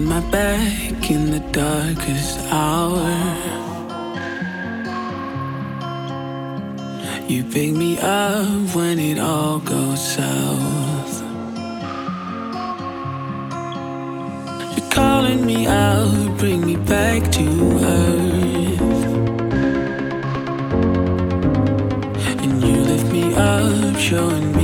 had my back in the darkest hour. You pick me up when it all goes south. You're calling me out, bring me back to earth. And you lift me up, showing me.